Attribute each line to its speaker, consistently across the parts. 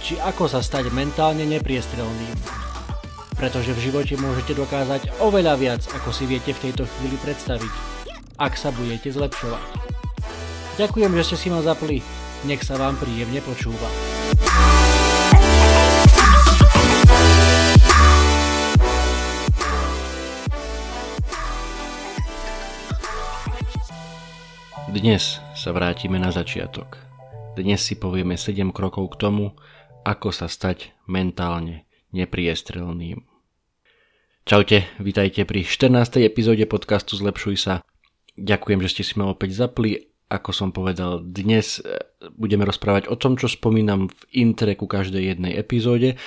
Speaker 1: či ako sa stať mentálne nepriestrelným. Pretože v živote môžete dokázať oveľa viac, ako si viete v tejto chvíli predstaviť, ak sa budete zlepšovať. Ďakujem, že ste si ma zapli. Nech sa vám príjemne počúva.
Speaker 2: Dnes sa vrátime na začiatok. Dnes si povieme 7 krokov k tomu, ako sa stať mentálne nepriestrelným. Čaute, vítajte pri 14. epizóde podcastu Zlepšuj sa. Ďakujem, že ste si ma opäť zapli ako som povedal, dnes e, budeme rozprávať o tom, čo spomínam v intre ku každej jednej epizóde.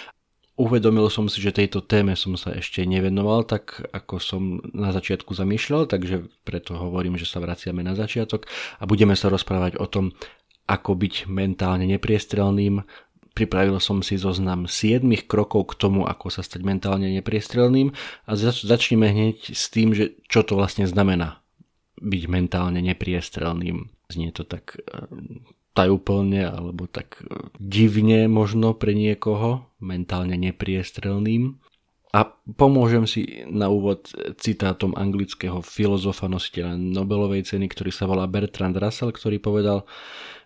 Speaker 2: Uvedomil som si, že tejto téme som sa ešte nevenoval tak, ako som na začiatku zamýšľal, takže preto hovorím, že sa vraciame na začiatok a budeme sa rozprávať o tom, ako byť mentálne nepriestrelným. Pripravil som si zoznam 7 krokov k tomu, ako sa stať mentálne nepriestrelným a zač- začneme hneď s tým, že čo to vlastne znamená byť mentálne nepriestrelným. Znie to tak e, tajúplne alebo tak e, divne možno pre niekoho, mentálne nepriestrelným. A pomôžem si na úvod citátom anglického filozofa nositeľa Nobelovej ceny, ktorý sa volá Bertrand Russell, ktorý povedal,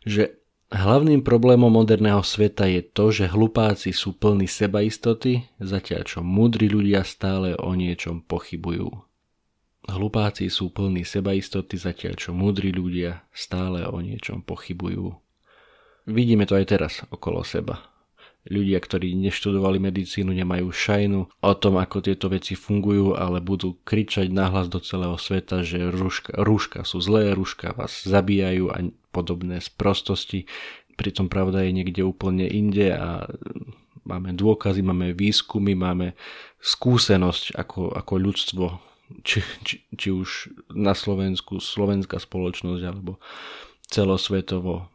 Speaker 2: že hlavným problémom moderného sveta je to, že hlupáci sú plní sebaistoty, zatiaľ čo múdri ľudia stále o niečom pochybujú. Hlupáci sú plní sebaistoty, zatiaľ čo múdri ľudia stále o niečom pochybujú. Vidíme to aj teraz okolo seba. Ľudia, ktorí neštudovali medicínu, nemajú šajnu o tom, ako tieto veci fungujú, ale budú kričať nahlas do celého sveta, že rúška, rúška sú zlé, rúška vás zabíjajú a podobné sprostosti. Pritom pravda je niekde úplne inde a máme dôkazy, máme výskumy, máme skúsenosť ako, ako ľudstvo či, či, či už na Slovensku, slovenská spoločnosť alebo celosvetovo.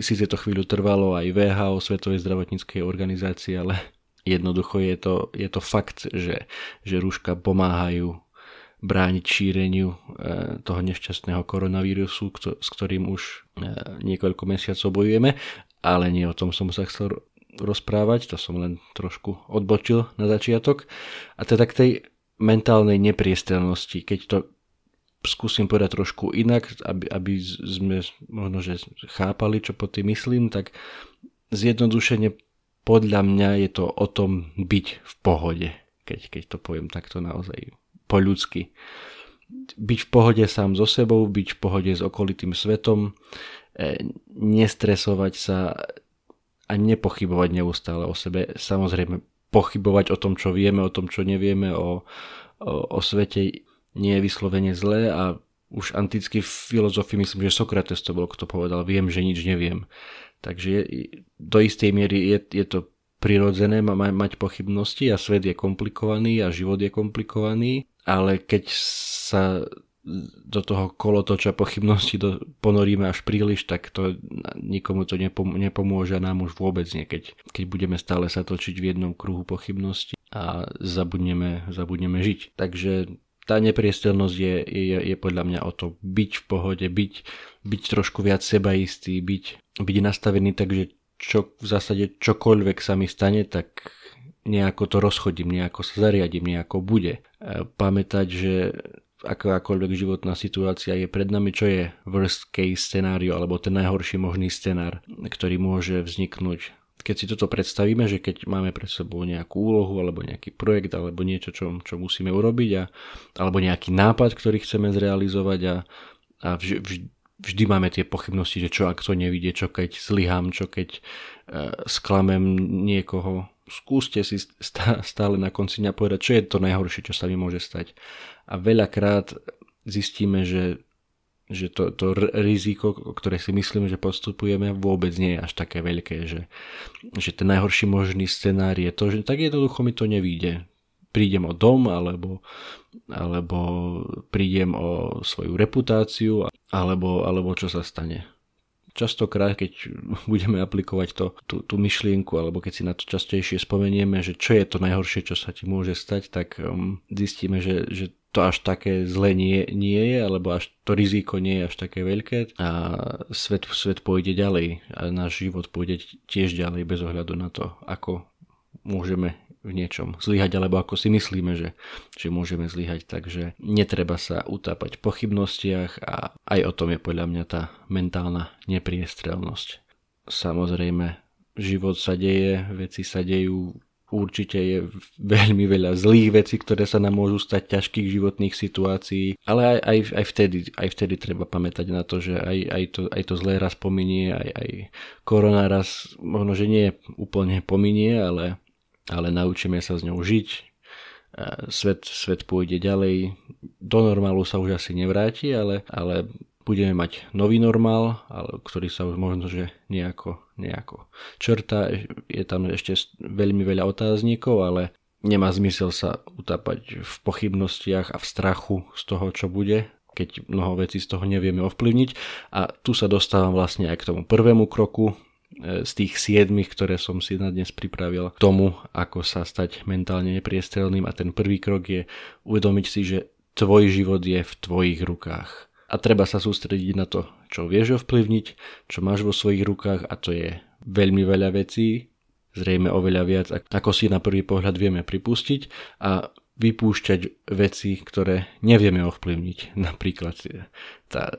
Speaker 2: Sice to chvíľu trvalo aj VHO, Svetovej zdravotníckej organizácie, ale jednoducho je to, je to fakt, že, že rúška pomáhajú brániť šíreniu e, toho nešťastného koronavírusu, s ktorým už e, niekoľko mesiacov bojujeme, ale nie o tom som sa chcel rozprávať, to som len trošku odbočil na začiatok. A teda k tej mentálnej nepriestelnosti, keď to skúsim povedať trošku inak, aby, aby sme možno, že chápali, čo po tým myslím, tak zjednodušene podľa mňa je to o tom byť v pohode, keď, keď to poviem takto naozaj po ľudsky. Byť v pohode sám so sebou, byť v pohode s okolitým svetom, e, nestresovať sa a nepochybovať neustále o sebe. Samozrejme, pochybovať o tom, čo vieme, o tom, čo nevieme, o, o, o svete nie je vyslovene zlé a už antickí filozofi, myslím, že Sokrates to bol, kto povedal, viem, že nič neviem. Takže je, do istej miery je, je to prirodzené ma, mať pochybnosti a svet je komplikovaný a život je komplikovaný, ale keď sa do toho kolotoča pochybnosti do, ponoríme až príliš, tak to nikomu to nepom- nepomôže a nám už vôbec nie, keď, keď budeme stále sa točiť v jednom kruhu pochybnosti a zabudneme, zabudneme žiť. Takže tá nepriestelnosť je, je, je podľa mňa o to byť v pohode, byť, byť trošku viac sebaistý, byť, byť nastavený tak, že čo, v zásade čokoľvek sa mi stane, tak nejako to rozchodím, nejako sa zariadím, nejako bude. Pamätať, že akákoľvek životná situácia je pred nami, čo je worst case scenario alebo ten najhorší možný scenár, ktorý môže vzniknúť. Keď si toto predstavíme, že keď máme pred sebou nejakú úlohu alebo nejaký projekt alebo niečo, čo, čo musíme urobiť a, alebo nejaký nápad, ktorý chceme zrealizovať a, a vž, vž, vždy máme tie pochybnosti, že čo ak to nevidie, čo keď zlyhám, čo keď uh, sklamem niekoho. Skúste si stále na konci dňa povedať, čo je to najhoršie, čo sa mi môže stať a veľakrát zistíme, že že to, to riziko, ktoré si myslím, že postupujeme, vôbec nie je až také veľké, že, že ten najhorší možný scenár je to, že tak jednoducho mi to nevíde. Prídem o dom, alebo, alebo prídem o svoju reputáciu, alebo, alebo čo sa stane. Častokrát, keď budeme aplikovať to, tú, tú myšlienku, alebo keď si na to častejšie spomenieme, že čo je to najhoršie, čo sa ti môže stať, tak um, zistíme, že, že to až také zle nie, nie je, alebo až to riziko nie je až také veľké a svet, svet pôjde ďalej a náš život pôjde tiež ďalej bez ohľadu na to, ako môžeme v niečom zlyhať, alebo ako si myslíme, že, že môžeme zlyhať. Takže netreba sa utápať v pochybnostiach a aj o tom je podľa mňa tá mentálna nepriestrelnosť. Samozrejme, život sa deje, veci sa dejú Určite je veľmi veľa zlých vecí, ktoré sa nám môžu stať ťažkých životných situácií, ale aj, aj, aj, vtedy, aj vtedy treba pamätať na to, že aj, aj, to, aj to zlé raz pominie, aj, aj korona raz možno, že nie úplne pominie, ale, ale naučíme sa s ňou žiť, svet, svet pôjde ďalej, do normálu sa už asi nevráti, ale, ale budeme mať nový normál, ale ktorý sa už možno, že nejako, nejako črta. Je tam ešte veľmi veľa otáznikov, ale nemá zmysel sa utápať v pochybnostiach a v strachu z toho, čo bude, keď mnoho vecí z toho nevieme ovplyvniť. A tu sa dostávam vlastne aj k tomu prvému kroku, e, z tých siedmých, ktoré som si na dnes pripravil k tomu, ako sa stať mentálne nepriestrelným a ten prvý krok je uvedomiť si, že tvoj život je v tvojich rukách a treba sa sústrediť na to, čo vieš ovplyvniť, čo máš vo svojich rukách a to je veľmi veľa vecí, zrejme oveľa viac, ako si na prvý pohľad vieme pripustiť a vypúšťať veci, ktoré nevieme ovplyvniť. Napríklad tá,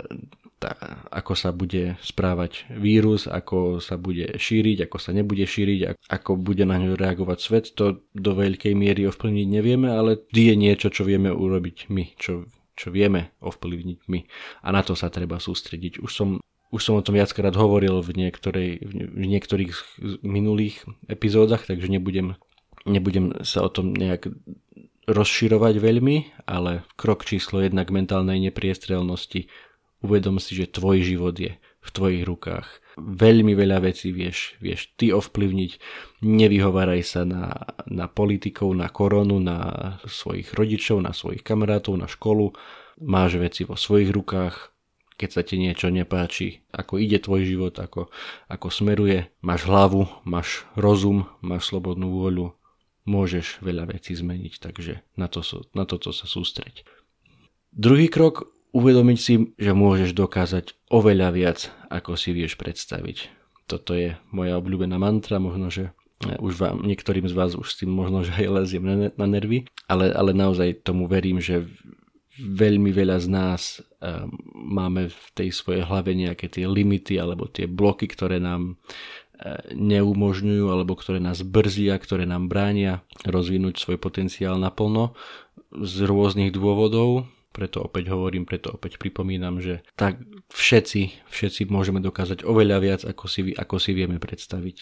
Speaker 2: tá, ako sa bude správať vírus, ako sa bude šíriť, ako sa nebude šíriť, ako bude na ňu reagovať svet, to do veľkej miery ovplyvniť nevieme, ale je niečo, čo vieme urobiť my, čo čo vieme ovplyvniť my. A na to sa treba sústrediť. Už som, už som o tom viackrát hovoril v, niektorej, v niektorých minulých epizódach, takže nebudem, nebudem sa o tom nejak rozširovať veľmi, ale krok číslo jedna k mentálnej nepriestrelnosti. Uvedom si, že tvoj život je v tvojich rukách. Veľmi veľa vecí vieš, vieš ty ovplyvniť. Nevyhováraj sa na, na politikov, na koronu, na svojich rodičov, na svojich kamarátov, na školu. Máš veci vo svojich rukách, keď sa ti niečo nepáči, ako ide tvoj život, ako, ako smeruje. Máš hlavu, máš rozum, máš slobodnú vôľu. Môžeš veľa vecí zmeniť, takže na, to, na toto sa sústreť. Druhý krok uvedomiť si, že môžeš dokázať oveľa viac, ako si vieš predstaviť. Toto je moja obľúbená mantra, možno, že e, už vám, niektorým z vás už s tým možno, že aj leziem na, na nervy, ale, ale naozaj tomu verím, že veľmi veľa z nás um, máme v tej svojej hlave nejaké tie limity alebo tie bloky, ktoré nám uh, neumožňujú alebo ktoré nás brzia, ktoré nám bránia rozvinúť svoj potenciál naplno z rôznych dôvodov preto opäť hovorím, preto opäť pripomínam, že tak všetci, všetci môžeme dokázať oveľa viac, ako si, ako si vieme predstaviť.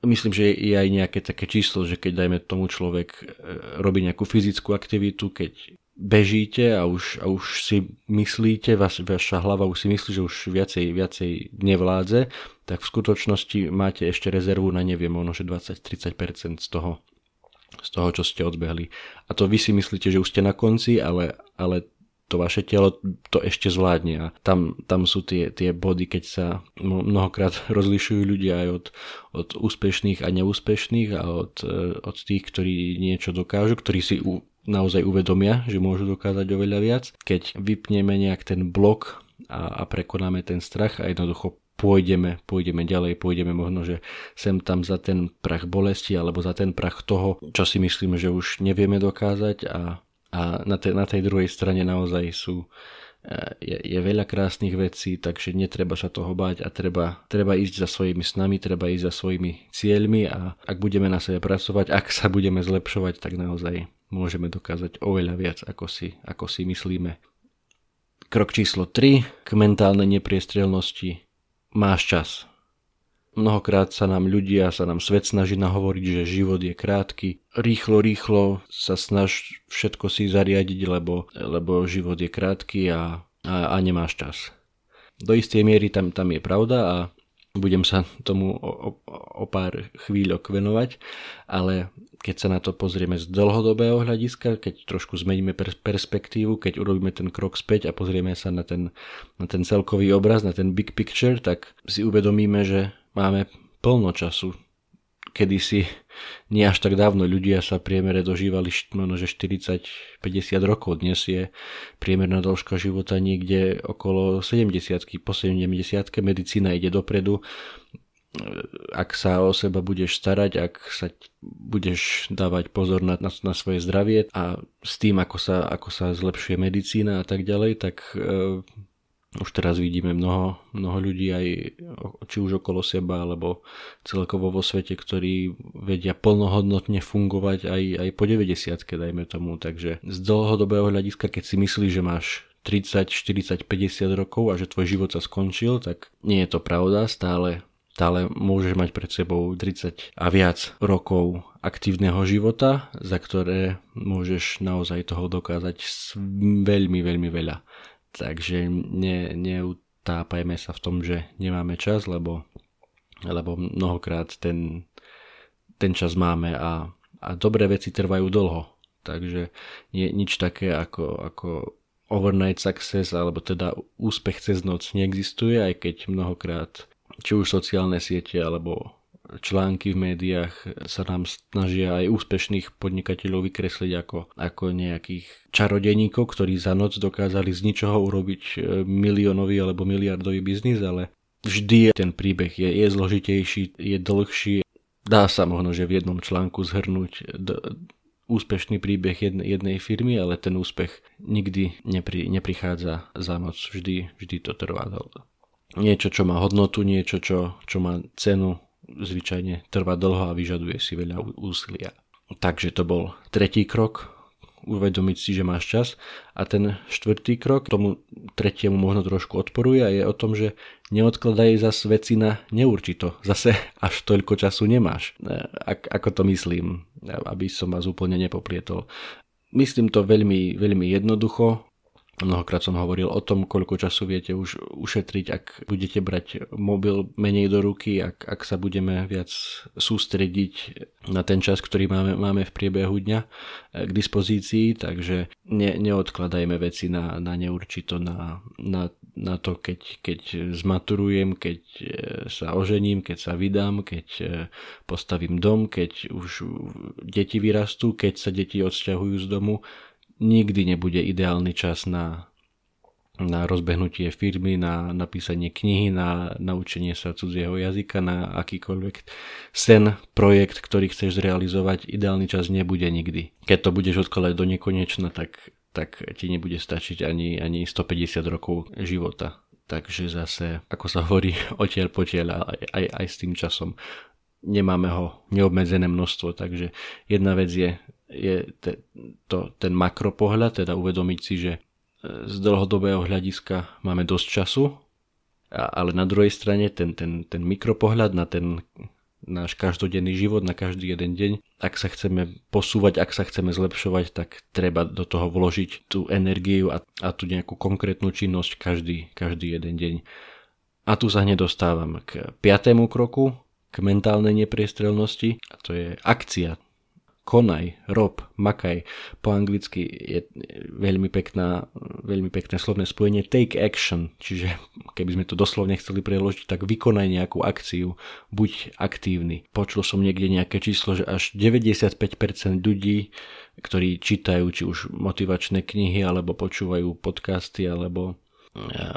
Speaker 2: Myslím, že je aj nejaké také číslo, že keď dajme tomu človek e, robí nejakú fyzickú aktivitu, keď bežíte a už, a už si myslíte, vaš, vaša hlava už si myslí, že už viacej, viacej nevládze, tak v skutočnosti máte ešte rezervu na neviem, možno že 20-30% z toho, z toho, čo ste odbehli. A to vy si myslíte, že už ste na konci, ale, ale to vaše telo to ešte zvládne a tam, tam sú tie, tie body, keď sa mnohokrát rozlišujú ľudia aj od, od úspešných a neúspešných a od, e, od tých, ktorí niečo dokážu, ktorí si u, naozaj uvedomia, že môžu dokázať oveľa viac. Keď vypneme nejak ten blok a, a prekonáme ten strach a jednoducho pôjdeme, pôjdeme ďalej, pôjdeme možno, že sem tam za ten prach bolesti alebo za ten prach toho, čo si myslíme, že už nevieme dokázať a, a na, tej, na tej druhej strane naozaj sú e, je, je veľa krásnych vecí, takže netreba sa toho báť a treba, treba ísť za svojimi snami, treba ísť za svojimi cieľmi a ak budeme na sebe pracovať, ak sa budeme zlepšovať, tak naozaj môžeme dokázať oveľa viac, ako si, ako si myslíme. Krok číslo 3 k mentálnej nepriestrelnosti máš čas. Mnohokrát sa nám ľudia, sa nám svet snaží nahovoriť, že život je krátky. Rýchlo, rýchlo sa snaž všetko si zariadiť, lebo, lebo život je krátky a a, a nemáš čas. Do istej miery tam, tam je pravda a budem sa tomu o, o, o pár chvíľok venovať, ale keď sa na to pozrieme z dlhodobého hľadiska, keď trošku zmeníme perspektívu, keď urobíme ten krok späť a pozrieme sa na ten, na ten celkový obraz, na ten big picture, tak si uvedomíme, že máme plno času kedysi nie až tak dávno ľudia sa priemere dožívali možno, že 40-50 rokov. Dnes je priemerná dĺžka života niekde okolo 70 po 70 medicína ide dopredu. Ak sa o seba budeš starať, ak sa budeš dávať pozor na, na, na svoje zdravie a s tým, ako sa, ako sa zlepšuje medicína a tak ďalej, tak e, už teraz vidíme mnoho, mnoho ľudí aj či už okolo seba alebo celkovo vo svete, ktorí vedia plnohodnotne fungovať aj, aj po 90 dajme tomu. Takže z dlhodobého hľadiska, keď si myslíš, že máš 30, 40, 50 rokov a že tvoj život sa skončil, tak nie je to pravda, stále stále môžeš mať pred sebou 30 a viac rokov aktívneho života, za ktoré môžeš naozaj toho dokázať veľmi, veľmi veľa. Takže ne, neutápajme sa v tom, že nemáme čas, lebo, lebo mnohokrát ten, ten čas máme a, a dobré veci trvajú dlho. Takže nie, nič také ako, ako overnight success alebo teda úspech cez noc neexistuje, aj keď mnohokrát či už sociálne siete alebo články v médiách sa nám snažia aj úspešných podnikateľov vykresliť ako, ako nejakých čarodeníkov, ktorí za noc dokázali z ničoho urobiť e, miliónový alebo miliardový biznis, ale vždy ten príbeh je, je zložitejší, je dlhší. Dá sa možno, že v jednom článku zhrnúť d- úspešný príbeh jednej, jednej firmy, ale ten úspech nikdy nepri, neprichádza za noc. Vždy, vždy to trvá niečo, čo má hodnotu, niečo, čo, čo má cenu, zvyčajne trvá dlho a vyžaduje si veľa úsilia. Takže to bol tretí krok, uvedomiť si, že máš čas. A ten štvrtý krok tomu tretiemu možno trošku odporuje a je o tom, že neodkladaj zas veci na neurčito. Zase až toľko času nemáš. E, ak, ako to myslím, aby som vás úplne nepoplietol. Myslím to veľmi, veľmi jednoducho. Mnohokrát som hovoril o tom, koľko času viete už ušetriť, ak budete brať mobil menej do ruky, ak, ak sa budeme viac sústrediť na ten čas, ktorý máme, máme v priebehu dňa eh, k dispozícii, takže ne, neodkladajme veci na, na neurčito, na, na, na to, keď, keď zmaturujem, keď eh, sa ožením, keď sa vydám, keď eh, postavím dom, keď už deti vyrastú, keď sa deti odsťahujú z domu, nikdy nebude ideálny čas na, na rozbehnutie firmy, na napísanie knihy, na naučenie sa cudzieho jazyka, na akýkoľvek sen, projekt, ktorý chceš zrealizovať, ideálny čas nebude nikdy. Keď to budeš odkladať do nekonečna, tak, tak ti nebude stačiť ani, ani 150 rokov života. Takže zase, ako sa hovorí, otiaľ potiaľ aj, aj, aj s tým časom nemáme ho neobmedzené množstvo, takže jedna vec je je te, to, ten makropohľad, teda uvedomiť si, že e, z dlhodobého hľadiska máme dosť času, ale na druhej strane ten, ten, ten mikropohľad na ten náš každodenný život, na každý jeden deň, ak sa chceme posúvať, ak sa chceme zlepšovať, tak treba do toho vložiť tú energiu a, a tú nejakú konkrétnu činnosť každý, každý jeden deň. A tu sa hneď dostávam k piatému kroku, k mentálnej nepriestrelnosti a to je akcia konaj, rob, makaj. Po anglicky je veľmi, pekná, veľmi pekné slovné spojenie take action, čiže keby sme to doslovne chceli preložiť, tak vykonaj nejakú akciu, buď aktívny. Počul som niekde nejaké číslo, že až 95% ľudí, ktorí čítajú či už motivačné knihy, alebo počúvajú podcasty, alebo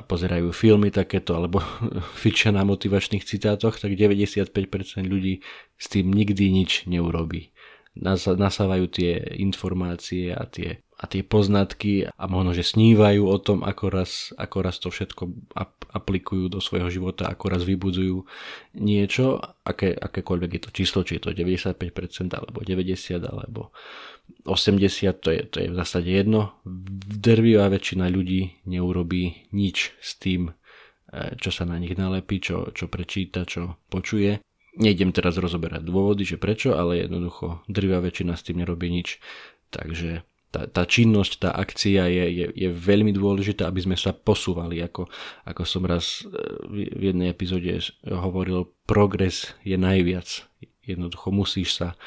Speaker 2: pozerajú filmy takéto alebo fičia na motivačných citátoch, tak 95% ľudí s tým nikdy nič neurobí nasávajú tie informácie a tie, a tie poznatky a možno, že snívajú o tom, ako raz, ako raz to všetko ap- aplikujú do svojho života, ako raz vybudzujú niečo, aké, akékoľvek je to číslo, či je to 95% alebo 90% alebo 80, to je, to je v zásade jedno. Drvivá väčšina ľudí neurobí nič s tým, eh, čo sa na nich nalepí, čo, čo prečíta, čo počuje Nejdem teraz rozoberať dôvody, že prečo, ale jednoducho drvá väčšina s tým nerobí nič. Takže tá, tá činnosť, tá akcia je, je, je veľmi dôležitá, aby sme sa posúvali. Ako, ako som raz e, v jednej epizóde hovoril, progres je najviac. Jednoducho musíš sa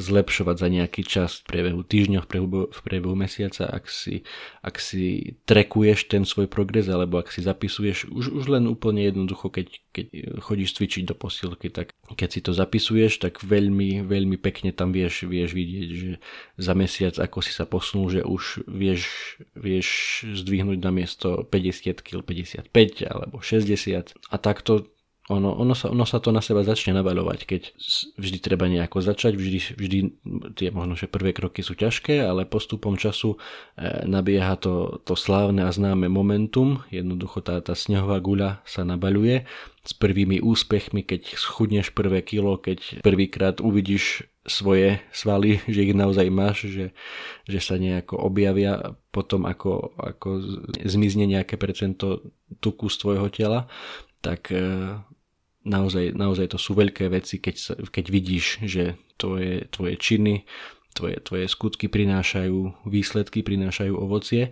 Speaker 2: zlepšovať za nejaký čas v priebehu týždňov, v priebehu, v priebehu mesiaca, ak si, ak si trekuješ ten svoj progres, alebo ak si zapisuješ, už, už len úplne jednoducho, keď, keď chodíš cvičiť do posilky, tak keď si to zapisuješ, tak veľmi, veľmi pekne tam vieš, vieš vidieť, že za mesiac, ako si sa posunul, že už vieš, vieš zdvihnúť na miesto 50 kg, 55 alebo 60 a takto ono, ono, sa, ono sa to na seba začne nabaľovať, keď vždy treba nejako začať, vždy, vždy tie možno, že prvé kroky sú ťažké, ale postupom času e, nabieha to, to slávne a známe momentum, jednoducho tá, tá snehová guľa sa nabaľuje. S prvými úspechmi, keď schudneš prvé kilo, keď prvýkrát uvidíš svoje svaly, že ich naozaj máš, že, že sa nejako objavia potom ako, ako zmizne nejaké percento tuku z tvojho tela, tak e, naozaj, naozaj to sú veľké veci, keď, sa, keď vidíš, že tvoje, tvoje činy, tvoje, tvoje skutky prinášajú výsledky, prinášajú ovocie,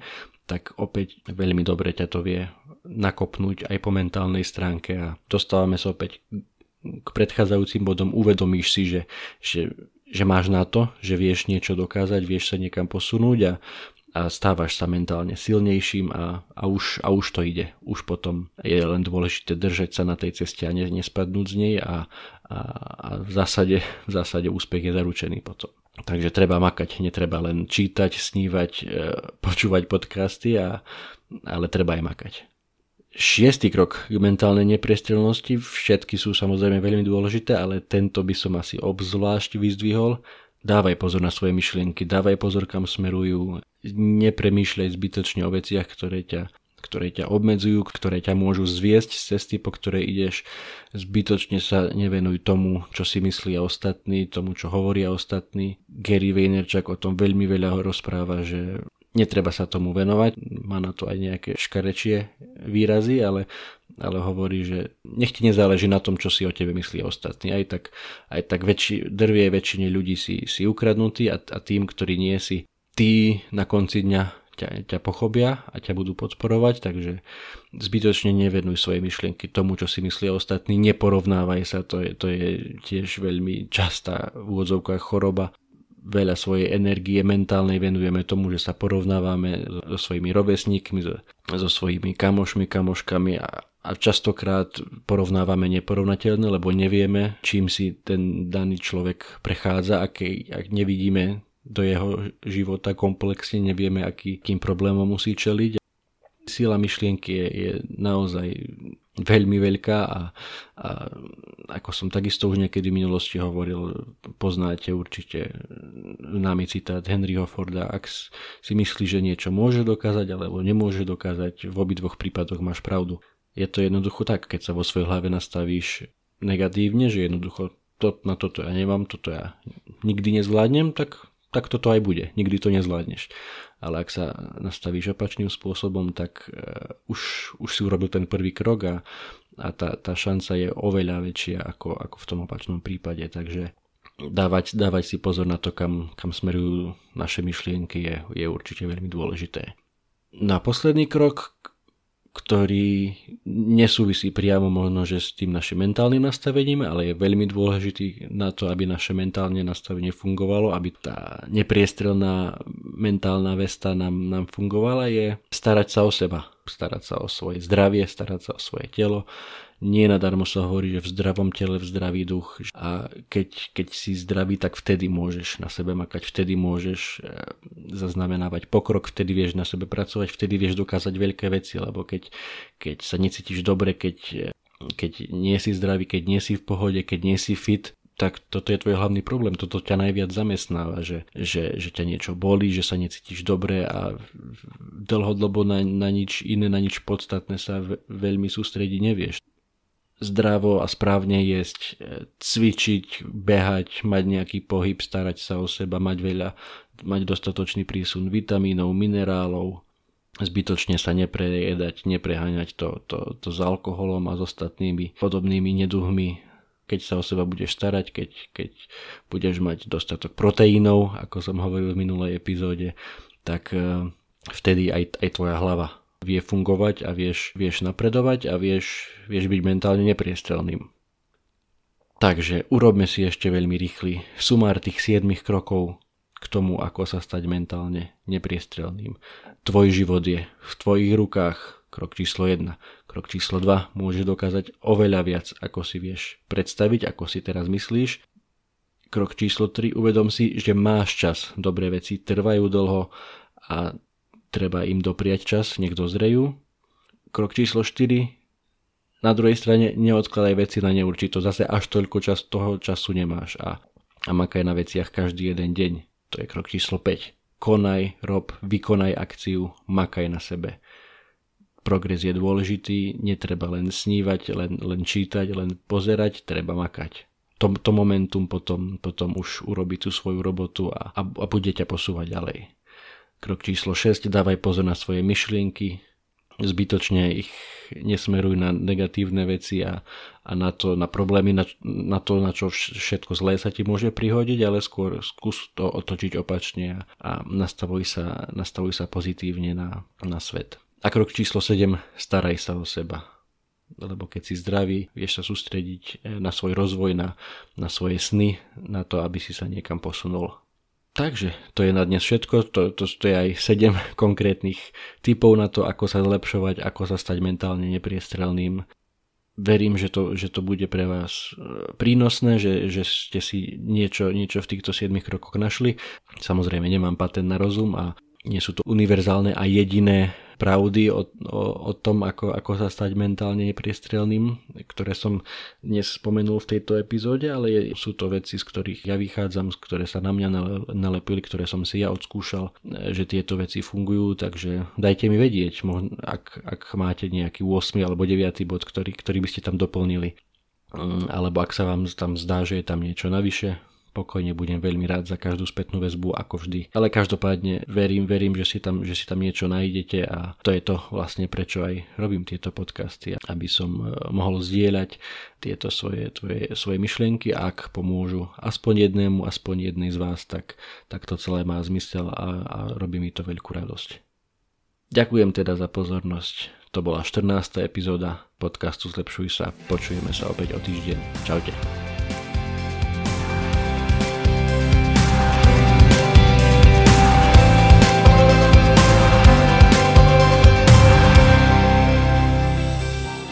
Speaker 2: tak opäť veľmi dobre ťa to vie nakopnúť aj po mentálnej stránke a dostávame sa opäť k predchádzajúcim bodom, uvedomíš si, že, že, že máš na to, že vieš niečo dokázať, vieš sa niekam posunúť a a stávaš sa mentálne silnejším a, a, už, a už to ide. Už potom je len dôležité držať sa na tej ceste a ne, nespadnúť z nej a, a, a v, zásade, v zásade úspech je zaručený potom. Takže treba makať, netreba len čítať, snívať, e, počúvať podcasty, a, ale treba aj makať. Šiestý krok k mentálnej nepriestrelnosti, všetky sú samozrejme veľmi dôležité, ale tento by som asi obzvlášť vyzdvihol. Dávaj pozor na svoje myšlienky, dávaj pozor kam smerujú, nepremýšľaj zbytočne o veciach, ktoré ťa, ktoré ťa obmedzujú, ktoré ťa môžu zviesť z cesty, po ktorej ideš. Zbytočne sa nevenuj tomu, čo si myslia ostatní, tomu, čo hovoria ostatní. Gary Vaynerchuk o tom veľmi veľa rozpráva, že netreba sa tomu venovať, má na to aj nejaké škarečie výrazy, ale, ale hovorí, že nech ti nezáleží na tom, čo si o tebe myslí ostatní. Aj tak, aj tak väčši, drvie väčšine ľudí si, si ukradnutí a, a tým, ktorí nie si tí na konci dňa ťa, ťa pochopia a ťa budú podporovať, takže zbytočne nevenuj svoje myšlienky tomu, čo si myslia ostatní, neporovnávaj sa, to je, to je tiež veľmi častá v úvodzovkách choroba. Veľa svojej energie mentálnej venujeme tomu, že sa porovnávame so svojimi rovesníkmi, so, so svojimi kamošmi, kamoškami a, a častokrát porovnávame neporovnateľné, lebo nevieme, čím si ten daný človek prechádza, ak, ak nevidíme do jeho života komplexne, nevieme, aký, kým problémom musí čeliť. Sila myšlienky je, je naozaj veľmi veľká a, a ako som takisto už niekedy v minulosti hovoril, poznáte určite známy citát Henryho Forda, ak si myslí, že niečo môže dokázať alebo nemôže dokázať, v obidvoch prípadoch máš pravdu. Je to jednoducho tak, keď sa vo svojej hlave nastavíš negatívne, že jednoducho to, na toto ja nemám, toto ja nikdy nezvládnem, tak tak toto aj bude. Nikdy to nezvládneš. Ale ak sa nastavíš opačným spôsobom, tak uh, už, už si urobil ten prvý krok a, a tá, tá šanca je oveľa väčšia ako, ako v tom opačnom prípade. Takže dávať, dávať si pozor na to, kam, kam smerujú naše myšlienky je, je určite veľmi dôležité. Na posledný krok, ktorý nesúvisí priamo možno, že s tým našim mentálnym nastavením, ale je veľmi dôležitý na to, aby naše mentálne nastavenie fungovalo, aby tá nepriestrelná mentálna vesta nám, nám fungovala, je starať sa o seba, starať sa o svoje zdravie, starať sa o svoje telo, nie nadarmo sa hovorí, že v zdravom tele, v zdravý duch. A keď, keď si zdravý, tak vtedy môžeš na sebe makať, vtedy môžeš e, zaznamenávať pokrok, vtedy vieš na sebe pracovať, vtedy vieš dokázať veľké veci, lebo keď, keď sa necítiš dobre, keď, keď nie si zdravý, keď nie si v pohode, keď nie si fit, tak toto je tvoj hlavný problém, toto ťa najviac zamestnáva, že, že, že ťa niečo bolí, že sa necítiš dobre a dlhodobo na, na nič iné, na nič podstatné sa veľmi sústrediť nevieš zdravo a správne jesť, e, cvičiť, behať, mať nejaký pohyb, starať sa o seba, mať veľa, mať dostatočný prísun vitamínov, minerálov, zbytočne sa neprejedať, nepreháňať to, to, to s alkoholom a s ostatnými podobnými neduhmi. keď sa o seba budeš starať, keď, keď budeš mať dostatok proteínov, ako som hovoril v minulej epizóde, tak e, vtedy aj, aj tvoja hlava vie fungovať a vieš, vieš napredovať a vieš, vieš byť mentálne nepriestrelným. Takže urobme si ešte veľmi rýchly sumár tých 7 krokov k tomu, ako sa stať mentálne nepriestrelným. Tvoj život je v tvojich rukách, krok číslo 1. Krok číslo 2 môže dokázať oveľa viac, ako si vieš predstaviť, ako si teraz myslíš. Krok číslo 3. Uvedom si, že máš čas. Dobré veci trvajú dlho a treba im dopriať čas, nech dozrejú. Krok číslo 4 na druhej strane neodkladaj veci na neurčito, zase až toľko čas toho času nemáš a, a makaj na veciach každý jeden deň. To je krok číslo 5. Konaj, rob, vykonaj akciu, makaj na sebe. Progres je dôležitý, netreba len snívať, len, len čítať, len pozerať, treba makať. To, to momentum potom, potom už urobí tú svoju robotu a, a, a bude ťa posúvať ďalej. Krok číslo 6. Dávaj pozor na svoje myšlienky, zbytočne ich nesmeruj na negatívne veci a, a na, to, na problémy, na, na to, na čo všetko zlé sa ti môže prihodiť, ale skôr skús to otočiť opačne a, a nastavuj, sa, nastavuj sa pozitívne na, na svet. A krok číslo 7, staraj sa o seba. Lebo keď si zdravý, vieš sa sústrediť na svoj rozvoj, na, na svoje sny, na to, aby si sa niekam posunul Takže to je na dnes všetko, to, to, to je aj 7 konkrétnych typov na to, ako sa zlepšovať, ako sa stať mentálne nepriestrelným. Verím, že to, že to bude pre vás e, prínosné, že, že ste si niečo, niečo v týchto 7 krokoch našli. Samozrejme nemám patent na rozum a nie sú to univerzálne a jediné pravdy o, o, o tom, ako, ako sa stať mentálne nepriestrelným, ktoré som dnes spomenul v tejto epizóde, ale je, sú to veci, z ktorých ja vychádzam, z ktoré sa na mňa nalepili, ktoré som si ja odskúšal, že tieto veci fungujú, takže dajte mi vedieť, ak, ak máte nejaký 8 alebo 9 bod, ktorý, ktorý by ste tam doplnili. Mm, alebo ak sa vám tam zdá, že je tam niečo navyše, pokojne budem veľmi rád za každú spätnú väzbu ako vždy. Ale každopádne verím, verím, že si tam, že si tam niečo nájdete a to je to vlastne prečo aj robím tieto podcasty, aby som e, mohol zdieľať tieto svoje, tvoje, svoje myšlienky a ak pomôžu aspoň jednému, aspoň jednej z vás, tak, tak to celé má zmysel a, a robí mi to veľkú radosť. Ďakujem teda za pozornosť. To bola 14. epizóda podcastu Zlepšuj sa. Počujeme sa opäť o týždeň. Čaute.